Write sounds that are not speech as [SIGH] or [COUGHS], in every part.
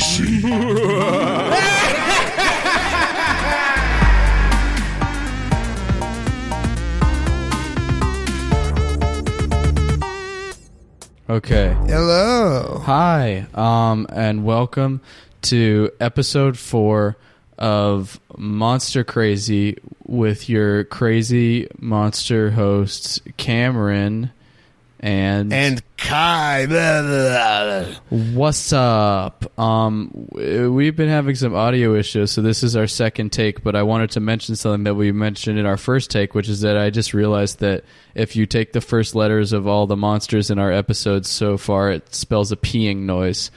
crazy. Okay. Hello. Hi, um, and welcome to episode four of Monster Crazy with your crazy monster hosts Cameron and And Kai. Blah, blah, blah. what's up? Um, we've been having some audio issues, so this is our second take. But I wanted to mention something that we mentioned in our first take, which is that I just realized that if you take the first letters of all the monsters in our episodes so far, it spells a peeing noise.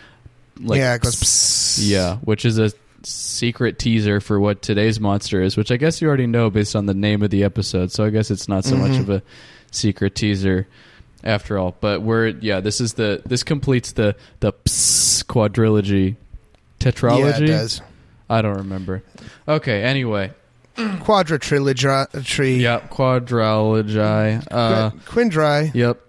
Like yeah, it goes. Yeah, which is a secret teaser for what today's monster is, which I guess you already know based on the name of the episode. So I guess it's not so much Mhm. of a secret teaser after all. But we're yeah, this is the this completes the the psst quadrilogy, tetralogy. Yeah, it does. I don't remember. Okay, anyway, [CLEARS THROAT] Quadra trilogy. Tree. yeah, quadrilogy. Uh, Quindry. Yep.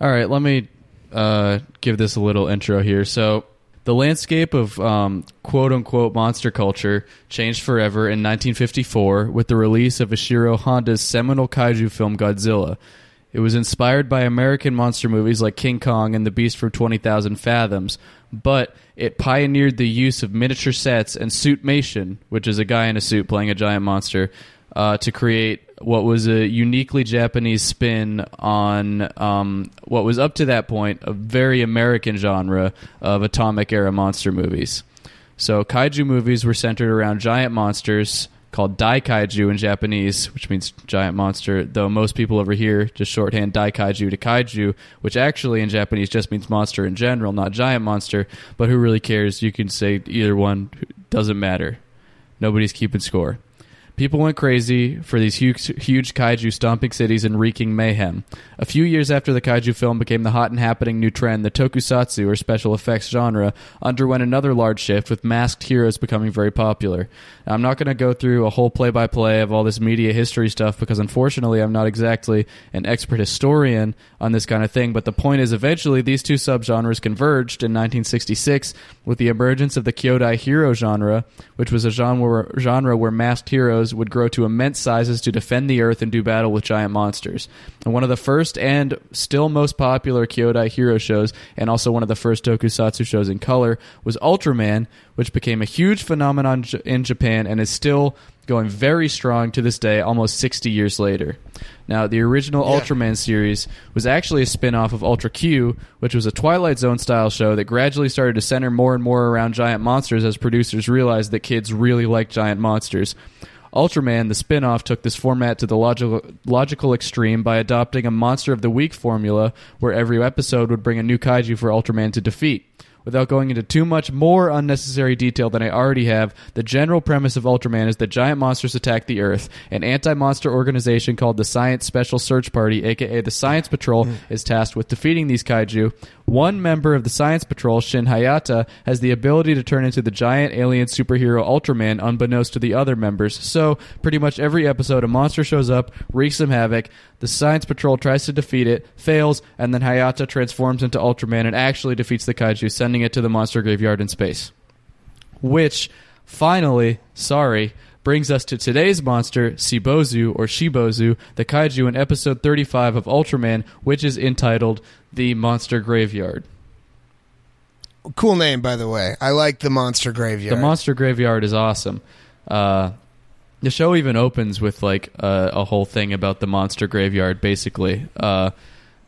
All right, let me uh, give this a little intro here. So, the landscape of um, quote unquote monster culture changed forever in 1954 with the release of Ishiro Honda's seminal kaiju film Godzilla. It was inspired by American monster movies like King Kong and The Beast from 20,000 Fathoms, but it pioneered the use of miniature sets and suitmation, which is a guy in a suit playing a giant monster, uh, to create what was a uniquely Japanese spin on um, what was up to that point a very American genre of atomic era monster movies. So kaiju movies were centered around giant monsters called daikaiju in Japanese, which means giant monster, though most people over here just shorthand daikaiju to kaiju, which actually in Japanese just means monster in general, not giant monster, but who really cares? You can say either one, doesn't matter. Nobody's keeping score. People went crazy for these huge, huge kaiju stomping cities and wreaking mayhem. A few years after the kaiju film became the hot and happening new trend, the tokusatsu, or special effects genre, underwent another large shift, with masked heroes becoming very popular. Now, I'm not going to go through a whole play by play of all this media history stuff because unfortunately I'm not exactly an expert historian on this kind of thing, but the point is eventually these two subgenres converged in 1966 with the emergence of the Kyodai hero genre, which was a genre, genre where masked heroes would grow to immense sizes to defend the earth and do battle with giant monsters. And one of the first and still most popular Kyodai hero shows, and also one of the first tokusatsu shows in color, was Ultraman, which became a huge phenomenon in Japan and is still going very strong to this day, almost 60 years later. Now, the original Yeah. Ultraman series was actually a spin off of Ultra Q, which was a Twilight Zone style show that gradually started to center more and more around giant monsters as producers realized that kids really like giant monsters. Ultraman, the spin off, took this format to the logical, logical extreme by adopting a Monster of the Week formula where every episode would bring a new kaiju for Ultraman to defeat. Without going into too much more unnecessary detail than I already have, the general premise of Ultraman is that giant monsters attack the Earth. An anti monster organization called the Science Special Search Party, aka the Science Patrol, mm. is tasked with defeating these kaiju. One member of the Science Patrol, Shin Hayata, has the ability to turn into the giant alien superhero Ultraman unbeknownst to the other members. So, pretty much every episode, a monster shows up, wreaks some havoc. The Science Patrol tries to defeat it, fails, and then Hayata transforms into Ultraman and actually defeats the kaiju, sending it to the monster graveyard in space. Which, finally, sorry, brings us to today's monster, Seabozu or Seabozu, the kaiju in episode 35 of Ultraman, which is entitled The Monster Graveyard. Cool name, by the way. I like the Monster Graveyard. The Monster Graveyard is awesome. Uh, the show even opens with like a, a whole thing about the Monster Graveyard, basically. Uh,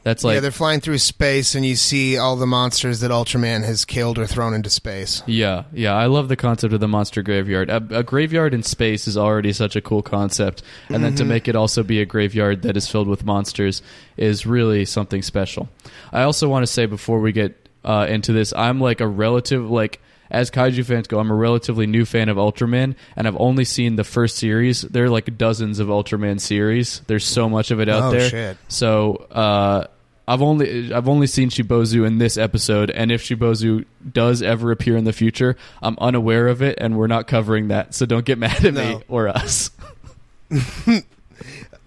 that's like yeah, they're flying through space, and you see all the monsters that Ultraman has killed or thrown into space. Yeah, yeah, I love the concept of the monster graveyard. A, a graveyard in space is already such a cool concept, and then to make it also be a graveyard that is filled with monsters is really something special. I also want to say before we get uh, into this, I'm like a relative like. As kaiju fans go, I'm a relatively new fan of Ultraman, and I've only seen the first series. There are like dozens of Ultraman series. There's so much of it out Oh, there. shit. So uh, I've only I've only seen Seabozu in this episode, and if Seabozu does ever appear in the future, I'm unaware of it, and we're not covering that. So don't get mad at No. me or us. [LAUGHS]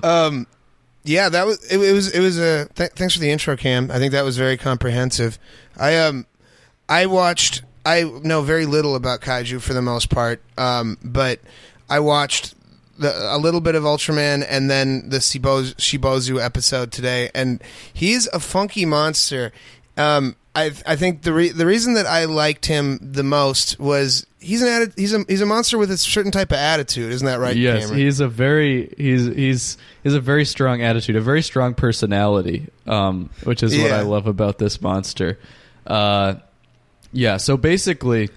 Um, yeah, that was it, it was it was a th- thanks for the intro, Cam. I think that was very comprehensive. I um, I watched I know very little about kaiju for the most part, um, but I watched the, a little bit of Ultraman and then the Seabozu, Seabozu episode today, and he's a funky monster. Um, I I think the re- the reason that I liked him the most was he's an atti- he's a he's a monster with a certain type of attitude, isn't that right? yes, Cameron? he's a very he's he's he's a very strong attitude, a very strong personality, um, which is what I love about this monster. Uh, yeah, so basically,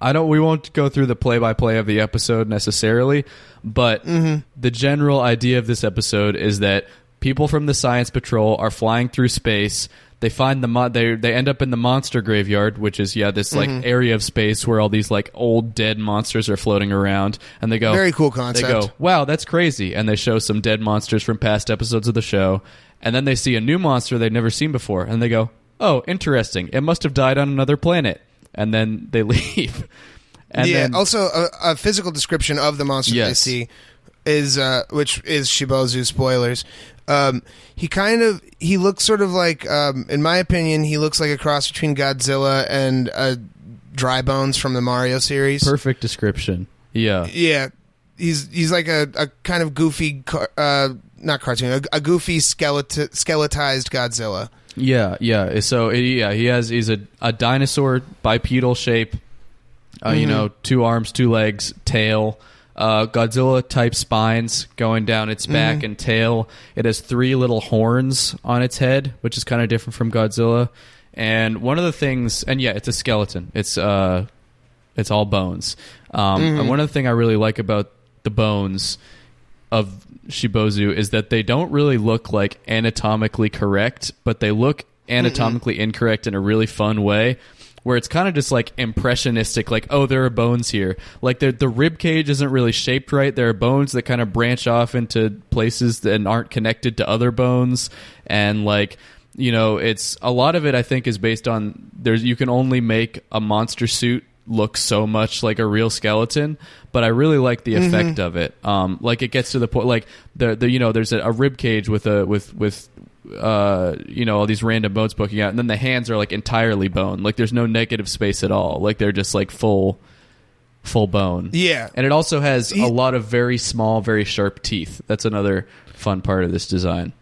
I don't. We won't go through the play-by-play of the episode necessarily, but Mm-hmm. the general idea of this episode is that people from the Science Patrol are flying through space. They find the mo- they they end up in the monster graveyard, which is yeah this like Mm-hmm. area of space where all these like old dead monsters are floating around, and they go Very cool concept. They go, wow, that's crazy, and they show some dead monsters from past episodes of the show, and then they see a new monster they've never seen before, and they go, oh, interesting, it must have died on another planet, and then they [LAUGHS] leave. And yeah. then, also, a, a physical description of the monster they Yes. see is uh, which is Seabozu spoilers. Um, he kind of he looks sort of like, um, in my opinion, he looks like a cross between Godzilla and uh, Dry Bones from the Mario series. perfect description. Yeah. Yeah, he's he's like a, a kind of goofy, car- uh, not cartoon, a, a goofy skeleton skeletized Godzilla. Yeah, yeah. So yeah, he has he's a, a dinosaur bipedal shape. Uh, You Mhm. know, two arms, two legs, tail. Uh, Godzilla type spines going down its back Mhm. and tail. It has three little horns on its head, which is kind of different from Godzilla. And one of the things, and yeah, it's a skeleton. It's uh, it's all bones. Um, Mhm. And one of the thing I really like about the bones of Seabozu is that they don't really look like anatomically correct, but they look anatomically incorrect in a really fun way. Where it's kind of just like impressionistic, like oh, there are bones here. Like the the rib cage isn't really shaped right. There are bones that kind of branch off into places that aren't connected to other bones, and like you know, it's a lot of it. I think is based on there's you can only make a monster suit look so much like a real skeleton, but I really like the effect of it. Um, like it gets to the point, like the, the you know, there's a, a rib cage with a with with uh, you know all these random bones poking out, and then the hands are like entirely bone. Like there's no negative space at all. Like they're just like full full bone. Yeah, And it also has He- a lot of very small, very sharp teeth. That's another fun part of this design.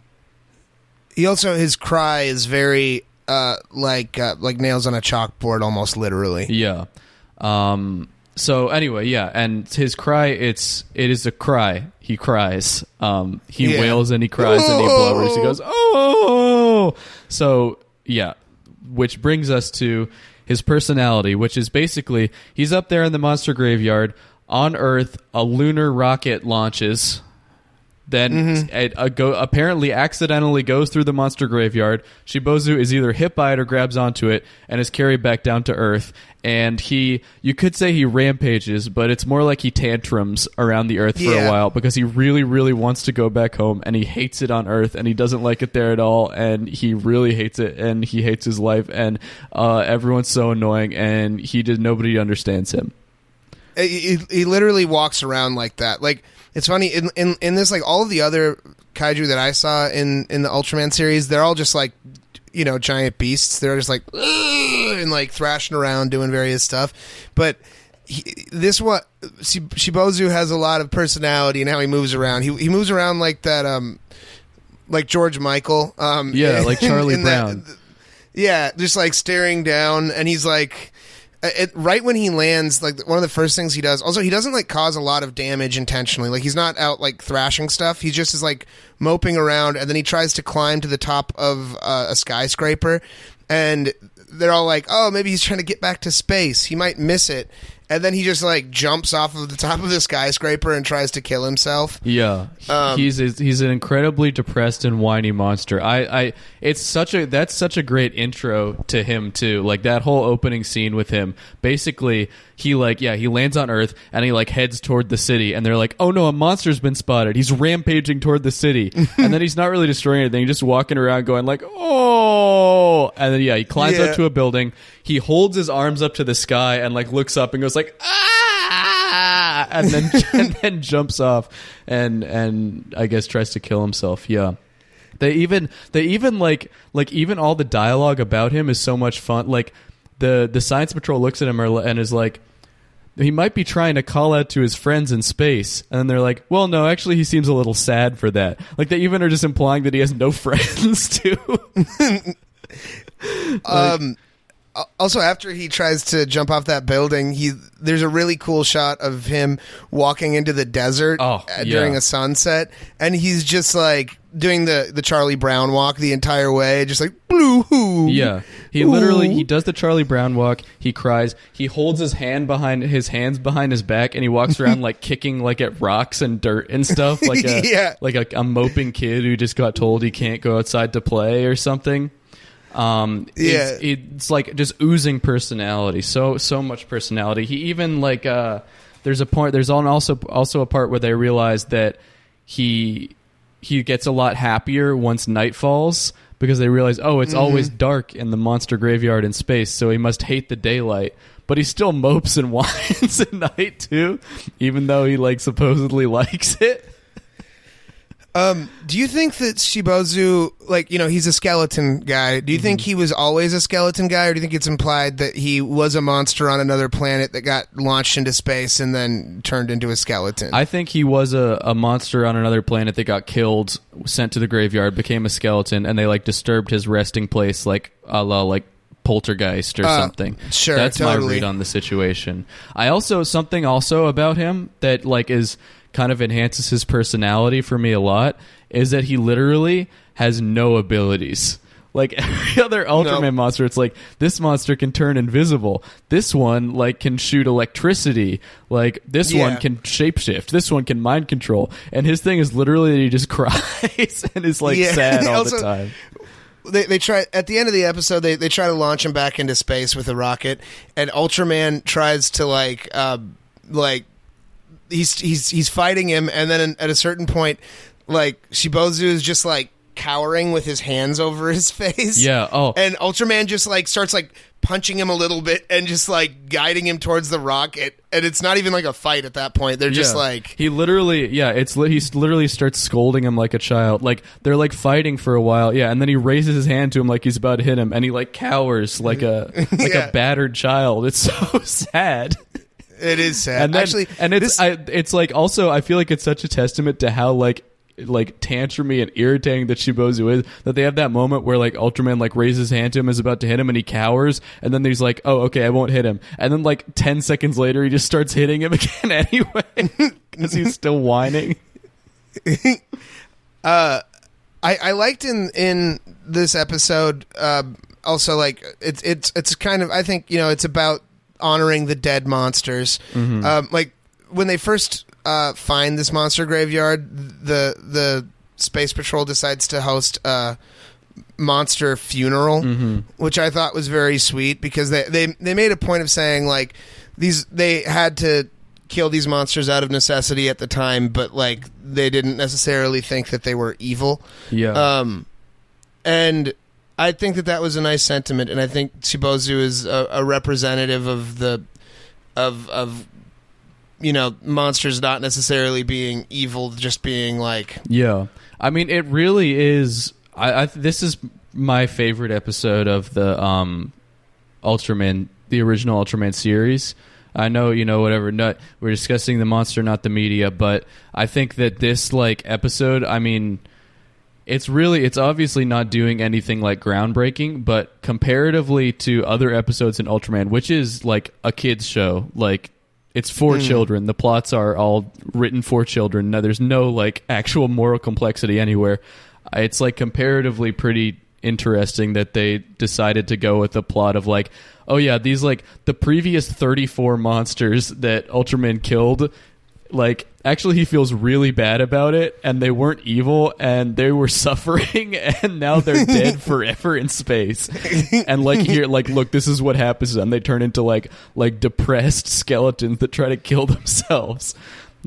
he also his cry is very uh, like uh, like nails on a chalkboard, almost literally. Yeah. Um, so anyway, yeah, and his cry, it's it is a cry. He cries. Um, he Yeah. wails and he cries and he blubbers. He goes, oh. So yeah, which brings us to his personality, which is basically he's up there in the monster graveyard on Earth. A lunar rocket launches. Then it, uh, go, apparently accidentally goes through the monster graveyard. Seabozu is either hit by it or grabs onto it and is carried back down to Earth. And he, you could say he rampages, but it's more like he tantrums around the Earth for Yeah. a while because he really, really wants to go back home and he hates it on Earth and he doesn't like it there at all and he really hates it and he hates his life and uh, everyone's so annoying and he just nobody understands him. he, he literally walks around like that. Like it's funny in, in in this like all of the other kaiju that I saw in in the Ultraman series, they're all just like you know giant beasts. They're just like and like thrashing around doing various stuff. But he, this one, Seabozu has a lot of personality and how he moves around. He he moves around like that. Um, like George Michael. Um, Yeah, like [LAUGHS] Charlie in that- Brown. yeah, just like staring down, and he's like, it, right when he lands, like one of the first things he does. Also, he doesn't like cause a lot of damage intentionally. Like he's not out like thrashing stuff. He just is like moping around, and then he tries to climb to the top of uh, a skyscraper, and they're all like, "Oh, maybe he's trying to get back to space. He might miss it." And then he just like jumps off of the top of the skyscraper and tries to kill himself. Yeah, Um, he's he's an incredibly depressed and whiny monster. I, I it's such a that's such a great intro to him too. Like that whole opening scene with him. Basically, he like yeah he lands on Earth and he like heads toward the city and they're like oh no a monster's been spotted. He's rampaging toward the city [LAUGHS] and then he's not really destroying anything. He's just walking around going like oh and then yeah he climbs Yeah. up to a building. He holds his arms up to the sky and like looks up and goes like ah and then [LAUGHS] and then jumps off and and I guess tries to kill himself. Yeah. They even they even like like even all the dialogue about him is so much fun. Like the the science patrol looks at him and is like he might be trying to call out to his friends in space. And they're like well no actually he seems a little sad for that. Like they even are just implying that he has no [LAUGHS] friends too. [LAUGHS] Um also after he tries to jump off that building he there's a really cool shot of him walking into the desert Oh, uh, during a sunset and he's just like doing the the charlie brown walk the entire way just like blue hoo Yeah, he literally he does the Charlie Brown walk. He cries. He holds his hand behind his hands behind his back, and he walks around like [LAUGHS] kicking like at rocks and dirt and stuff, like a [LAUGHS] Yeah. like a, a moping kid who just got told he can't go outside to play or something. Um, it's, Yeah. it's like just oozing personality. So so much personality. He even like uh, there's a point. There's on also also a part where they realize that he he gets a lot happier once night falls because they realize oh it's always dark in the monster graveyard in space so he must hate the daylight but he still [LAUGHS] mopes and [LAUGHS] whines at night too even though he like supposedly [LAUGHS] likes it Um, do you think that Seabozu, like you know, he's a skeleton guy? Do you think Mm-hmm. he was always a skeleton guy, or do you think it's implied that he was a monster on another planet that got launched into space and then turned into a skeleton? i think he was a, a monster on another planet that got killed sent to the graveyard became a skeleton and they like disturbed his resting place like a la like poltergeist or Uh, something sure, that's my read on the situation i also something also about him that like is kind of enhances his personality for me a lot is that he literally has no abilities like [LAUGHS] every other Ultraman No. monster, it's like this monster can turn invisible. This one like can shoot electricity. Like this Yeah. one can shapeshift. This one can mind control. And his thing is literally that he just [LAUGHS] cries and is like Yeah. sad all Also- the time. they they try at the end of the episode they they try to launch him back into space with a rocket, and Ultraman tries to like uh, like he's he's he's fighting him, and then at a certain point, like Seabozu is just like cowering with his hands over [LAUGHS] his face. Yeah. Oh. and Ultraman just like starts like punching him a little bit and just like guiding him towards the rocket, and it's not even like a fight at that point. They're just Yeah. like he literally yeah it's li- he literally starts scolding him like a child like they're like fighting for a while yeah and then he raises his hand to him like he's about to hit him and he like cowers like [LAUGHS] a like Yeah. a battered child it's [LAUGHS] so sad it is sad. and then, Actually, and it's this- I, it's like also I feel like it's such a testament to how like like tantrumy and irritating that Seabozu is that they have that moment where like Ultraman like raises his hand to him is about to hit him and he cowers and then he's like oh okay I won't hit him and then like 10 seconds later he just starts hitting him [LAUGHS] again anyway [LAUGHS] because he's still whining [LAUGHS] uh I, I liked in in this episode uh, also like it's it's it's kind of I think you know it's about honoring the dead monsters. Um, like when they first uh, find this monster graveyard, the the space patrol decides to host a monster funeral, which I thought was very sweet because they they they made a point of saying like these they had to kill these monsters out of necessity at the time, but like they didn't necessarily think that they were evil. yeah Um, and I think that that was a nice sentiment, and I think Seabozu is a, a representative of the of of you know monsters not necessarily being evil, just being like Yeah, I mean, it really is. I, I this is my favorite episode of the um, Ultraman, the original Ultraman series. I know, you know, whatever. Not we're discussing the monster, not the media, but I think that this like episode. I mean, it's really it's obviously not doing anything like groundbreaking, but comparatively to other episodes in Ultraman, which is like a kids show, like it's for children. The plots are all written for children. Now there's no like actual moral complexity anywhere. Uh, It's like comparatively pretty interesting that they decided to go with the plot of like, oh yeah, these like the previous 34 monsters that Ultraman killed like actually he feels really bad about it and they weren't evil and they were [LAUGHS] suffering and now they're dead [LAUGHS] forever in space. And like here like look this is what happens and they turn into like like depressed skeletons that try to kill themselves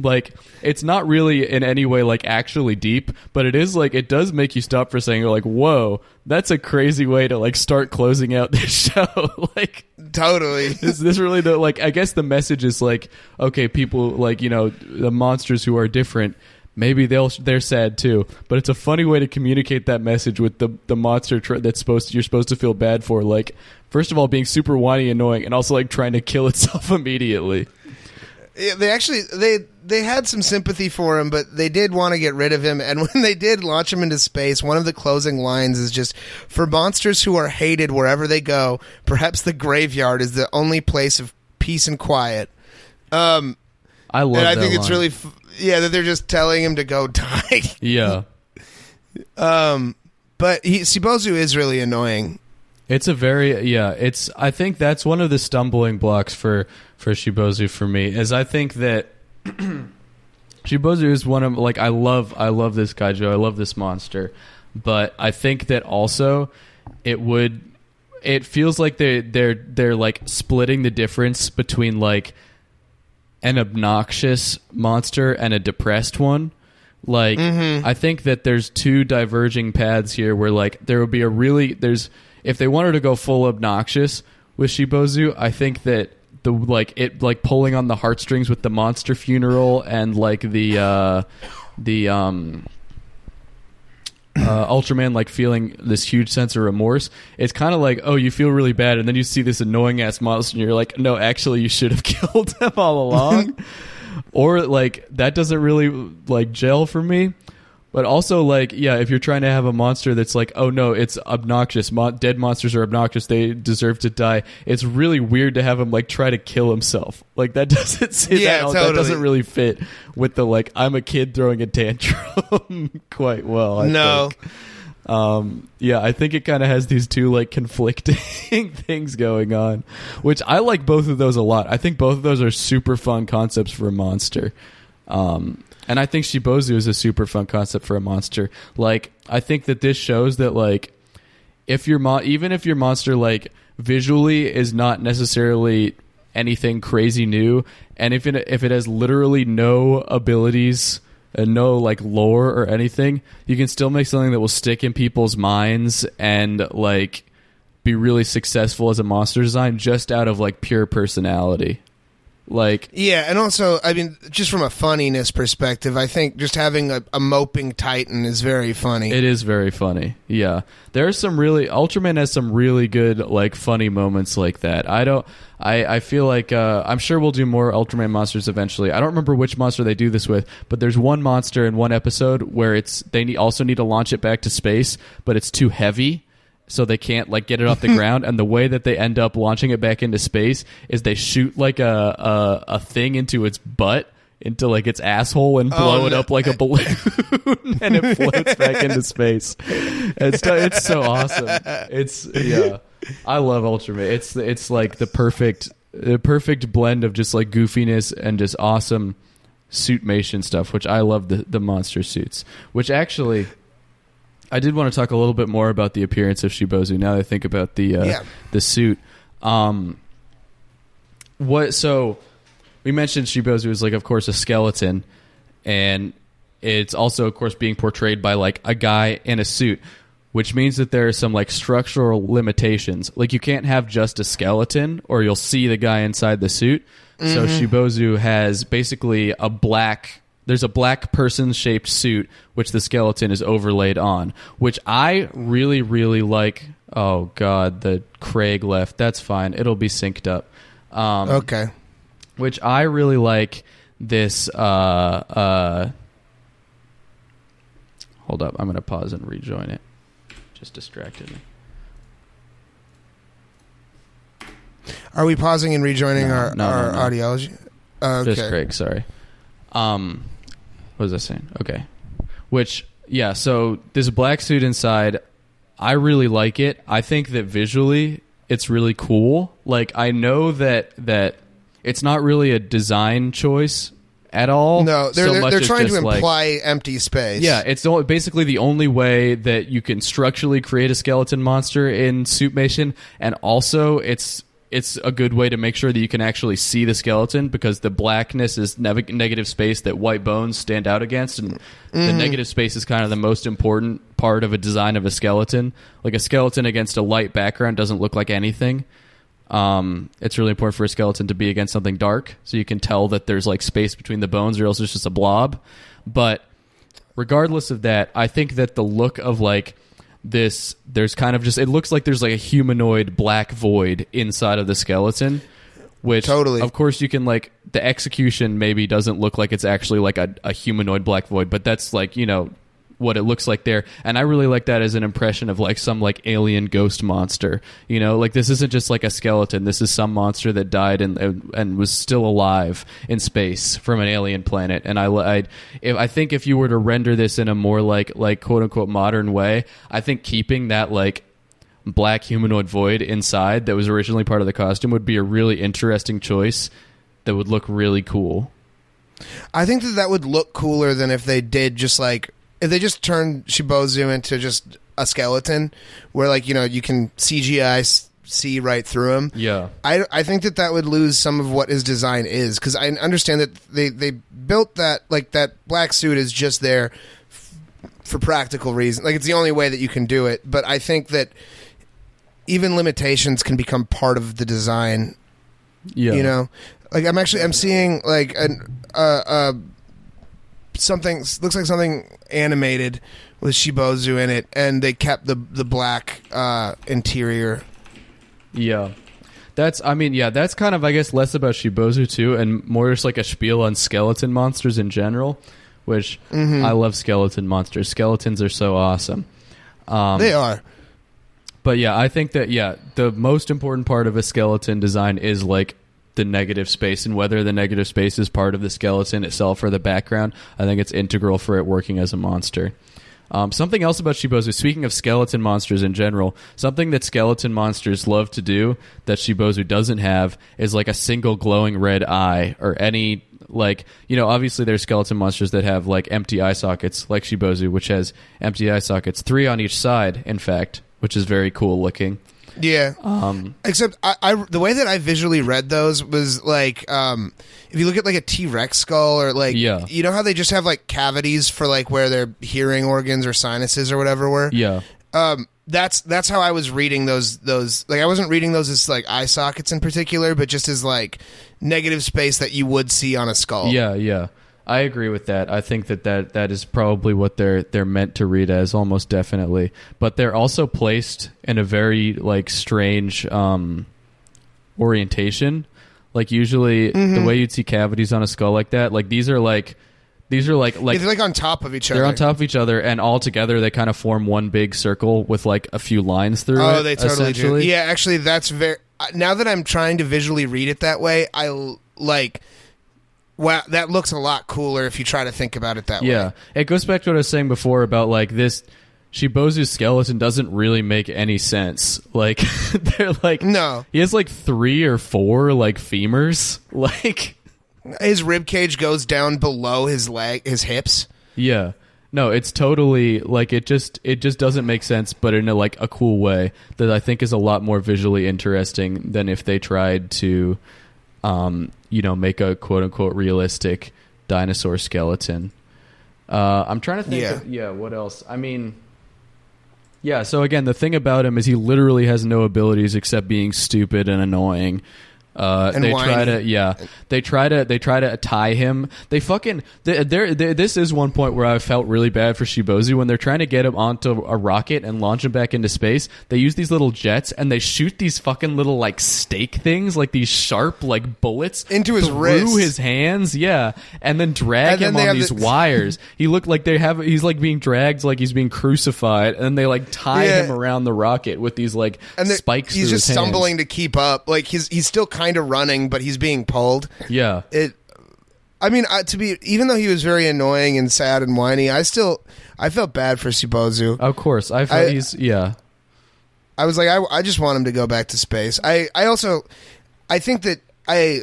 like it's not really in any way like actually deep but it is like it does make you stop for saying like whoa that's a crazy way to like start closing out [LAUGHS] this show [LAUGHS] like totally. [LAUGHS] is this really the like i guess the message is like okay people like you know the monsters who are different maybe they'll they're sad too. But it's a funny way to communicate that message with the the monster tr- that's supposed to, you're supposed to feel bad for. Like first of all, being super whiny, annoying, and also like trying to kill itself immediately. Yeah, they actually they they had some sympathy for him, but they did want to get rid of him. And [LAUGHS] when they did launch him into space, one of the closing lines is just for monsters who are hated wherever they go. Perhaps the graveyard is the only place of peace and quiet. Um, I love. and I that think it's really f- yeah that they're just telling him to go [LAUGHS] die. yeah. um, but he Seabozu is really annoying. It's a very yeah. It's I think that's one of the stumbling blocks for for Seabozu for me is I think that [CLEARS THROAT] Seabozu is one of like I love I love this kaiju I love this monster, but I think that also it would it feels like they they're they're like splitting the difference between like an obnoxious monster and a depressed one. Like mm-hmm. I think that there's two diverging paths here where like there would be a really there's if they wanted to go full obnoxious with Seabozu, I think that the like it like pulling on the heartstrings with the monster funeral and like the uh the um uh, Ultraman like feeling this huge sense of remorse. It's kind of like, oh, you feel really bad, and then you see this annoying ass monster, and you're like, no, actually, you should have [LAUGHS] killed him all along. [LAUGHS] or like that doesn't really like gel for me. But also, like, yeah, if you're trying to have a monster that's like, oh no, it's obnoxious. Mon- dead monsters are obnoxious. They deserve to die. It's really weird to have him like try to kill himself. Like that [LAUGHS] doesn't sit Yeah, that, that doesn't really fit with the like I'm a kid throwing a tantrum [LAUGHS] quite well. I no, think. Um, yeah, I think it kind of has these two like [LAUGHS] conflicting things going on, which I like both of those a lot. I think both of those are super fun concepts for a monster. Um, and I think Shibozu is a super fun concept for a monster. Like, I think that this shows that like if your mo- even if your monster like visually is not necessarily anything crazy new, and if it if it has literally no abilities and no like lore or anything, you can still make something that will stick in people's minds and like be really successful as a monster design just out of like pure personality. Like yeah, and also, I mean, just from a funniness perspective, I think just having a, a moping Titan is very funny. It is very funny. Yeah. There's some really Ultraman has some really good like funny moments like that. I don't I, I feel like uh, I'm sure we'll do more Ultraman monsters eventually. I don't remember which monster they do this with, but there's one monster in one episode where it's they need, also need to launch it back to space, but it's too heavy, so they can't like get it off the [LAUGHS] ground. And the way that they end up launching it back into space is they shoot like a a, a thing into its butt. Into like its asshole and oh, blow Oh, it no. up like a [LAUGHS] balloon, [LAUGHS] and it floats back into space. It's it's so awesome. It's yeah. I love Ultraman. It's it's like the perfect the perfect blend of just like goofiness and just awesome suitmation stuff, which I love the the monster suits. Which actually I did want to talk a little bit more about the appearance of Seabozu now that I think about the uh, Yeah. the suit. Um what so we mentioned Seabozu is like of course a skeleton and it's also of course being portrayed by like a guy in a suit which means that there are some like structural limitations like you can't have just a skeleton or you'll see the guy inside the suit so Seabozu has basically a black there's a black person shaped suit which the skeleton is overlaid on which i really really like oh god the craig left that's fine it'll be synced up um, okay. which I really like this. Uh, uh, hold up, I'm going to pause and rejoin it. Just distracted me. Are we pausing and rejoining No, our, no, no, our no. audiology? Uh, okay. Just Craig, sorry. Um, what was I saying? Okay, which yeah. So this black suit inside, I really like it. I think that visually it's really cool. Like I know that that it's not really a design choice at all. No, they're so they're, they're trying to just, like- imply empty space. Yeah, it's the basically the only way that you can structurally create a skeleton monster in Suitmation, and also it's it's a good way to make sure that you can actually see the skeleton because the blackness is negative space that white bones stand out against, and the negative space is kind of the most important part of a design of a skeleton. Like a skeleton against a light background doesn't look like anything. Um, it's really important for a skeleton to be against something dark, so you can tell that there's like space between the bones, or else it's just a blob. But regardless of that, I think that the look of like this, there's kind of just it looks like there's like a humanoid black void inside of the skeleton. Which Totally. of course, you can like the execution maybe doesn't look like it's actually like a, a humanoid black void, but that's like you know what it looks like there. And I really like that as an impression of like some like alien ghost monster. You know, like this isn't just like a skeleton. This is some monster that died and and, was still alive in space from an alien planet. And I I if I think if you were to render this in a more like like quote unquote modern way, I think keeping that like black humanoid void inside that was originally part of the costume would be a really interesting choice that would look really cool. I think that that would look cooler than if they did just like if they just turned Seabozu into just a skeleton, where like you know you can CGI see right through him. Yeah. I, I think that that would lose some of what his design is because I understand that they, they built that like that black suit is just there f- for practical reasons like it's the only way that you can do it but I think that even limitations can become part of the design Yeah. you know like i'm actually i'm seeing like an uh uh something looks like something animated with Seabozu in it and they kept the the black uh interior Yeah. That's I mean, yeah, that's kind of I guess less about Seabozu too and more just like a spiel on skeleton monsters in general, which I love skeleton monsters. Skeletons are so awesome. Um they are but yeah, I think that yeah, the most important part of a skeleton design is like the negative space and whether the negative space is part of the skeleton itself or the background. I think it's integral for it working as a monster. Um, something else about Seabozu, speaking of skeleton monsters in general, something that skeleton monsters love to do that Seabozu doesn't have is like a single glowing red eye or any like you know obviously there's skeleton monsters that have like empty eye sockets like Seabozu which has empty eye sockets three on each side in fact which is very cool looking yeah um Except I, I, the way that I visually read those was like, um, if you look at like a T Rex skull or like, Yeah. you know how they just have like cavities for like where their hearing organs or sinuses or whatever were. yeah Um, that's that's how I was reading those those like I wasn't reading those as like eye sockets in particular, but just as like negative space that you would see on a skull. Yeah, yeah. I agree with that. I think that, that that is probably what they're they're meant to read as almost definitely. But they're also placed in a very like strange um orientation. Like usually Mm-hmm. the way you'd see cavities on a skull like that, like these are like these are like like they're like on top of each other. they're on top of each other and all together they kind of form one big circle with like a few lines through it. Oh, they totally do. Yeah, actually, that's very. Now that I'm trying to visually read it that way, I like. Wow, that looks a lot cooler if you try to think about it that way. Yeah, it goes back to what I was saying before about like this. Seabozu's skeleton doesn't really make any sense. [LAUGHS] Like they're like No. he has like three or four like femurs. [LAUGHS] Like His rib cage goes down below his leg, his hips. yeah, no, it's totally like it just it just doesn't make sense, but in a like a cool way that I think is a lot more visually interesting than if they tried to, um, you know, make a quote unquote realistic dinosaur skeleton. Uh, I'm trying to think. Yeah. Of, yeah. What else? I mean, yeah. So again, the thing about him is he literally has no abilities except being stupid and annoying. Uh, they try to, yeah, they try to, they try to tie him. They fucking, they, they're, they this is one point where I felt really bad for Seabozu when they're trying to get him onto a rocket and launch him back into space. They use these little jets and they shoot these fucking little like stake things, like these sharp like bullets Into his through wrist. his hands, yeah, and then drag And him they on these the- wires. [LAUGHS] He looked like they have, he's like being dragged like he's being crucified, and they like tie Yeah. him around the rocket with these like And spikes. he's just stumbling to keep up. Like he's he's still kind of running, but he's being pulled. Yeah, It. I mean, to be even though he was very annoying and sad and whiny, I still I felt bad for Seabozu. of course. I feel I- he's yeah. I was like, I, I just want him to go back to space. I, I also, I think that I,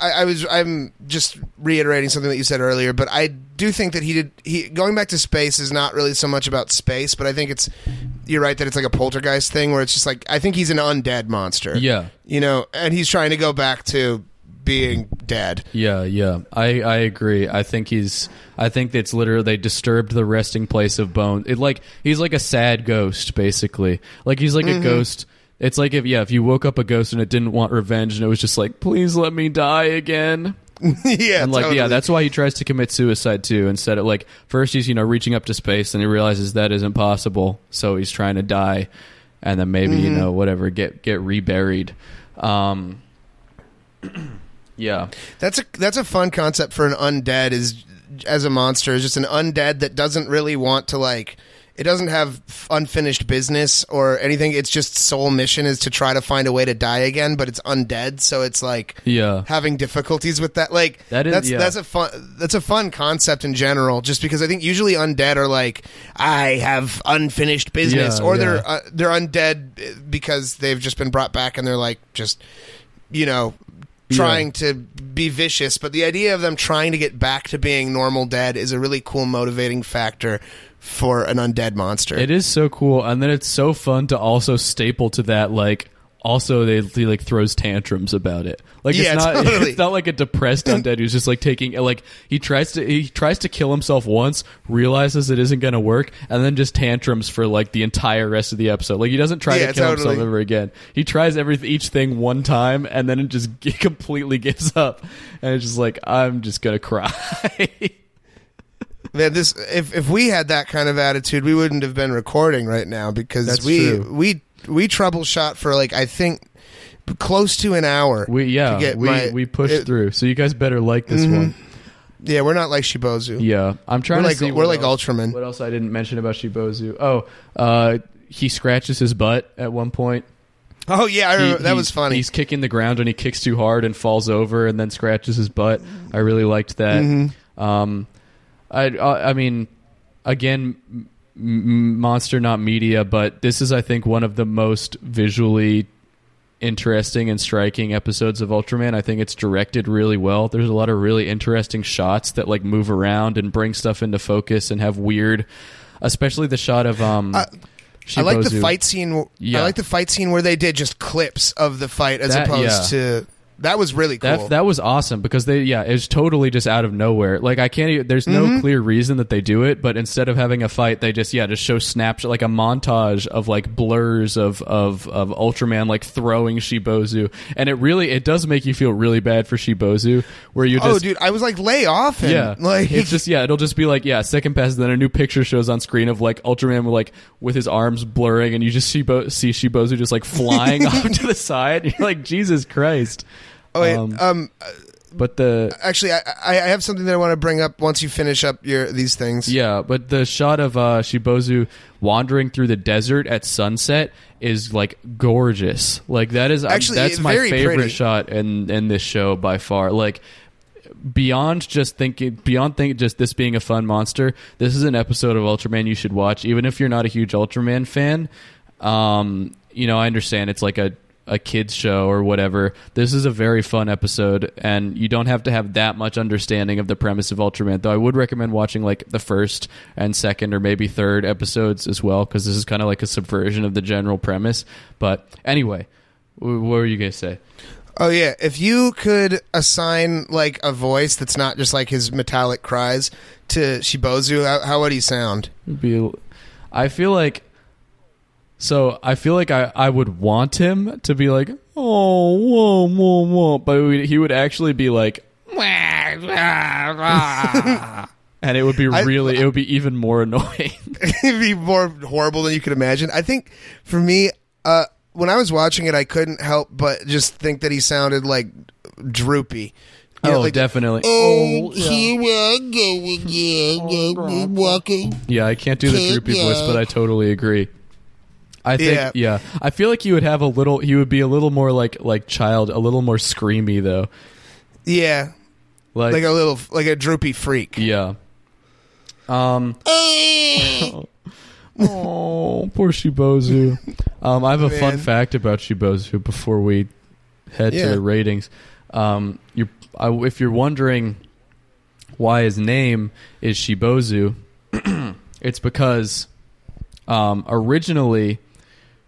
I, I was, I'm just reiterating something that you said earlier, but I do think that he did, he, going back to space is not really so much about space, but I think it's, you're right that it's like a poltergeist thing where it's just like, I think he's an undead monster. Yeah. You know, and he's trying to go back to being dead. Yeah, yeah. I, I agree. I think he's I think it's literally they disturbed the resting place of Bone. It like he's like a sad ghost basically. Like he's like a mm-hmm. ghost. It's like if yeah, if you woke up a ghost and it didn't want revenge and it was just like please let me die again. [LAUGHS] yeah, and like totally. yeah that's why he tries to commit suicide too instead of like first he's you know reaching up to space and he realizes that isn't possible so he's trying to die and then maybe you Mhm. know whatever get get reburied um [CLEARS THROAT] yeah That's a that's a fun concept for an undead is as a monster is just an undead that doesn't really want to like it doesn't have unfinished business or anything. Its just sole mission is to try to find a way to die again, but it's undead, so it's like yeah having difficulties with that. Like That is- that's yeah. that's a fun that's a fun concept in general. Just because I think usually undead are like I have unfinished business, Yeah, or they're uh, they're undead because they've just been brought back and they're like just you know trying to be vicious. But the idea of them trying to get back to being normal dead is a really cool motivating factor for an undead monster. It is so cool, and then it's so fun to also staple to that. Like, also they he like throws tantrums about it. Like, Yeah, [LAUGHS] it's not totally. it's not like a depressed undead who's just like taking like he tries to he tries to kill himself once, realizes it isn't going to work, and then just tantrums for like the entire rest of the episode. Like, he doesn't try Yeah, to kill himself ever again. He tries every each thing one time, and then it just [LAUGHS] completely gives up, and it's just like I'm just gonna cry. [LAUGHS] Man, this if if we had that kind of attitude, we wouldn't have been recording right now because That's we true. we we troubleshot for like I think close to an hour. we yeah we my- we pushed it- through. So you guys better like this Mhm. one. Yeah, we're not like Seabozu. Yeah, I'm trying We're to like see. we're like else, Ultraman. What else I didn't mention about Seabozu? Oh, uh, he scratches his butt at one point. Oh yeah, I He- that was funny. He's kicking the ground and he kicks too hard and falls over and then scratches his butt. I really liked that. Mhm. Um, I, I I mean, again, monster not media, but this is I think one of the most visually interesting and striking episodes of Ultraman. I think it's directed really well. There's a lot of really interesting shots that like move around and bring stuff into focus and have weird, especially the shot of um. I- I like the fight scene. Yeah. I like the fight scene where they did just clips of the fight as That- opposed yeah. to that was really cool. That that was awesome because they yeah it's totally just out of nowhere. Like I can't even, there's no Mhm. clear reason that they do it, but instead of having a fight, they just yeah just show snapshot like a montage of like blurs of of of Ultraman like throwing Seabozu, and it really it does make you feel really bad for Seabozu where you just oh, dude, I was like, lay off him. yeah, like it's just yeah. It'll just be like yeah. Second passes, then a new picture shows on screen of like Ultraman with like with his arms blurring, and you just see, Bo- see Seabozu just like flying [LAUGHS] [LAUGHS] off to the side. You're like Jesus Christ. Oh, wait, um, um, But the actually, I, I have something that I want to bring up once you finish up your these things. Yeah, but the shot of uh, Seabozu wandering through the desert at sunset is like gorgeous. Like that is Actually, that's my very favorite pretty. shot in in this show by far. Like beyond just thinking beyond think just this being a fun monster, this is an episode of Ultraman you should watch even if you're not a huge Ultraman fan. Um, you know, I understand it's like a a kids show or whatever. This is a very fun episode, and you don't have to have that much understanding of the premise of Ultraman. Though I would recommend watching like the first and second or maybe third episodes as well, because this is kind of like a subversion of the general premise. But anyway, wh- what were you gonna say? Oh yeah, if you could assign like a voice that's not just like his metallic cries to Seabozu, how, how would he sound? It'd Be, I feel like. So I feel like I, I would want him to be like oh whoa whoa whoa, but we- he would actually be like [LAUGHS] and it would be I- really it would be even more [LAUGHS] annoying. [LAUGHS] It'd be more horrible than you could imagine. I think for me, uh, when I was watching it, I couldn't help but just think that he sounded like droopy. You know, oh, like, definitely. Oh, here I go again. Walking. Yeah, I can't do the droopy voice, but I totally agree. I think Yeah. yeah. I feel like he would have a little he would be a little more like like child, a little more screamy though. yeah, Like, like a little, like a droopy freak. yeah. Um [LAUGHS] [LAUGHS] Oh, poor Seabozu. Um, I have a fun fact about Seabozu before we head Yeah. to the ratings. Um, you, I, if you're wondering why his name is Seabozu, [CLEARS THROAT] it's because um, originally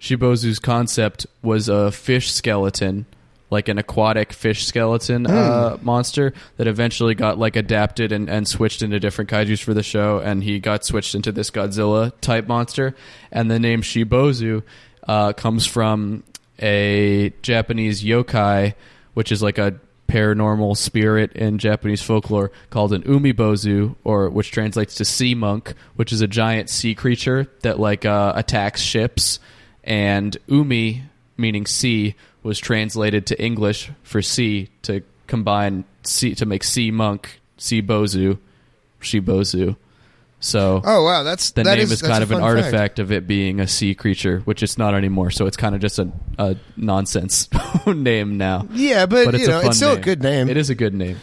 Seabozu's concept was a fish skeleton, like an aquatic fish skeleton uh, monster that eventually got like adapted and, and switched into different kaiju's for the show, and he got switched into this Godzilla type monster. And the name Seabozu uh, comes from a Japanese yokai, which is like a paranormal spirit in Japanese folklore called an umibozu, or which translates to sea monk, which is a giant sea creature that like uh, attacks ships. And umi, meaning sea, was translated to English for sea to combine sea to make sea monk, sea bozu, Seabozu. So Oh wow, that's the that name is, that's kind of an fun fact. artifact of it being a sea creature, which it's not anymore. So it's kind of just a, a nonsense [LAUGHS] name now. Yeah, but, But it's you know, it's still name. a good name. It is a good name.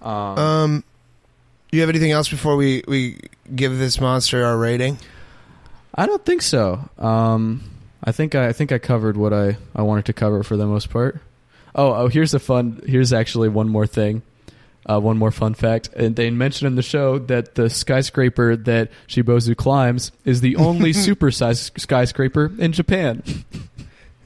Um, Um, you have anything else before we we give this monster our rating? I don't think so. Um, I think I, I think I covered what I, I wanted to cover for the most part. Oh, oh, here's a fun. Here's actually one more thing. Uh, one more fun fact, and they mentioned in the show that the skyscraper that Seabozu climbs is the only [LAUGHS] super-sized skyscraper in Japan.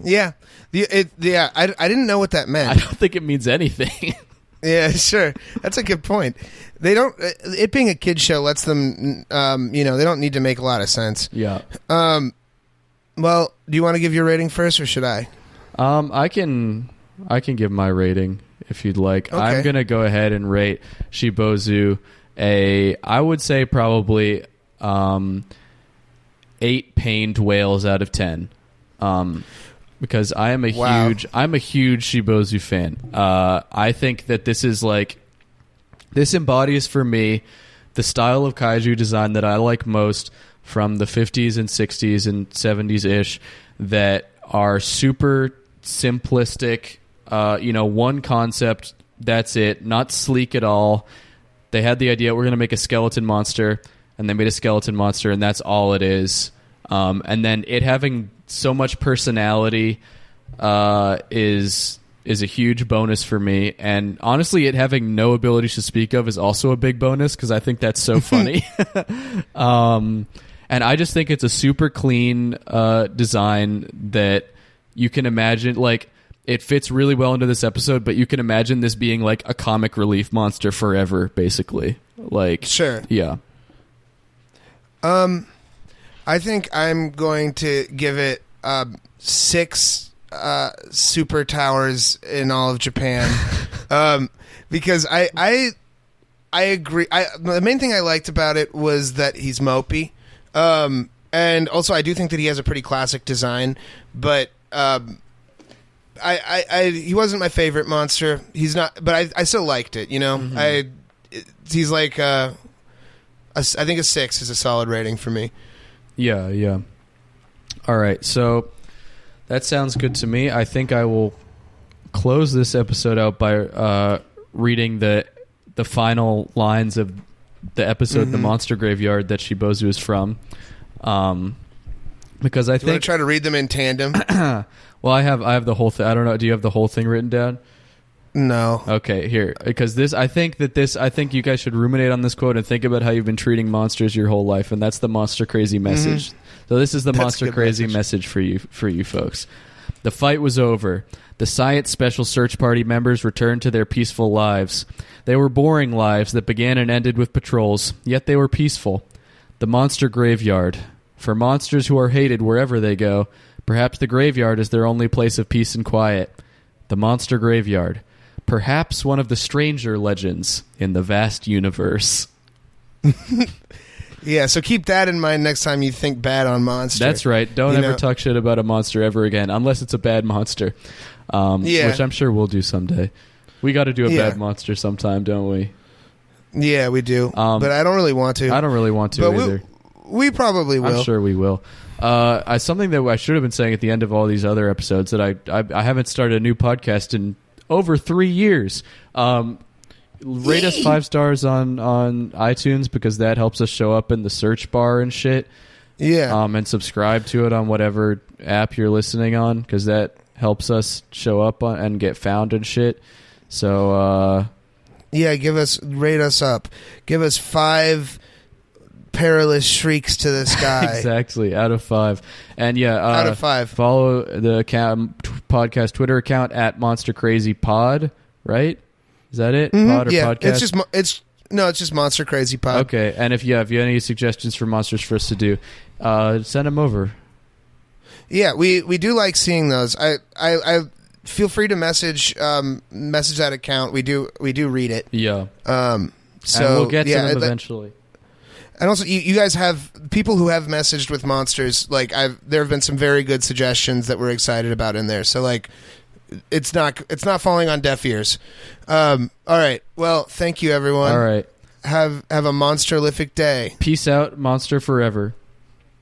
Yeah, the it yeah. I, I didn't know what that [LAUGHS] meant. I don't think it means anything. [LAUGHS] Yeah, [LAUGHS] sure. That's a good point. They don't. It being a kid show lets them. Um, you know, they don't need to make a lot of sense. yeah. Um, well, do you want to give your rating first, or should I? Um, I can I can give my rating if you'd like. I'm gonna go ahead and rate Seabozu a I would say probably um, eight pained whales out of ten. Um, because I am a Wow. huge I'm a huge Seabozu fan. Uh, I think that this is like this embodies for me the style of kaiju design that I like most from the 50s and 60s and 70s ish that are super simplistic. Uh, you know, one concept, that's it, not sleek at all. They had the idea we're going to make a skeleton monster, and they made a skeleton monster, and that's all it is. Um, and then it having so much personality uh, is is a huge bonus for me. And honestly, it having no abilities to speak of is also a big bonus because I think that's so [LAUGHS] funny. [LAUGHS] um, and I just think it's a super clean uh, design that you can imagine. Like it fits really well into this episode, but you can imagine this being like a comic relief monster forever, basically. Like Sure. yeah. Um, I think I'm going to give it um, six uh, super towers in all of Japan, [LAUGHS] um, because I I I agree. I the main thing I liked about it was that he's mopey, um, and also I do think that he has a pretty classic design, but. Um, I, I, I, he wasn't my favorite monster. He's not, but I, I still liked it. You know, I, it- he's like, uh, a s I think a six is a solid rating for me. Yeah, yeah. All right, so that sounds good to me. I think I will close this episode out by uh, reading the the final lines of the episode, "The Mhm. Monster Graveyard" that Seabozu is from, um, because I Do think. to try to read them in tandem? [COUGHS] well, I have I have the whole thing. I don't know. Do you have the whole thing written down? No. Okay, here because this I think that this I think you guys should ruminate on this quote and think about how you've been treating monsters your whole life and that's the monster crazy message. So this is the Mm-hmm. That's monster crazy message. message for you for you folks. The fight was over. The Science Special Search Party members returned to their peaceful lives. They were boring lives that began and ended with patrols, yet they were peaceful. The monster graveyard. For monsters who are hated wherever they go, perhaps the graveyard is their only place of peace and quiet. The monster graveyard. Perhaps one of the stranger legends in the vast universe. [LAUGHS] Yeah, so keep that in mind next time you think bad on monster. That's right. Don't You ever know- talk shit about a monster ever again, unless it's a bad monster. Um, Yeah. Which I'm sure we'll do someday. We got to do a Yeah. bad monster sometime, don't we? Yeah, we do. Um, but I don't really want to. I don't really want to but either. we, we probably will. I'm sure we will. Uh, I, something that I should have been saying at the end of all these other episodes that I I, I haven't started a new podcast in over three years. Um, rate us five stars on on iTunes because that helps us show up in the search bar and shit. Yeah. Um, and subscribe to it on whatever app you're listening on because that helps us show up on, and get found and shit. So uh, yeah, give us rate us up. Give us five perilous shrieks to the [LAUGHS] sky. exactly out of five, and yeah, uh, Out of five. Follow the account, t- podcast Twitter account at Monster Crazy Pod. Right? Is that it? Mhm, Pod or yeah, podcast? it's just mo- it's no, it's just monster crazy pod. okay. And if you have, if you have any suggestions for monsters for us to do, uh, send them over. Yeah, we we do like seeing those. I I, I feel free to message um, message that account. We do we do read it. Yeah. Um, so and we'll get to them eventually. And also, you, you guys have people who have messaged with monsters. Like, I've there have been some very good suggestions that we're excited about in there. So, like, it's not it's not falling on deaf ears. Um, all right. Well, thank you, everyone. All right. Have have a monsterlific day. Peace out, monster forever.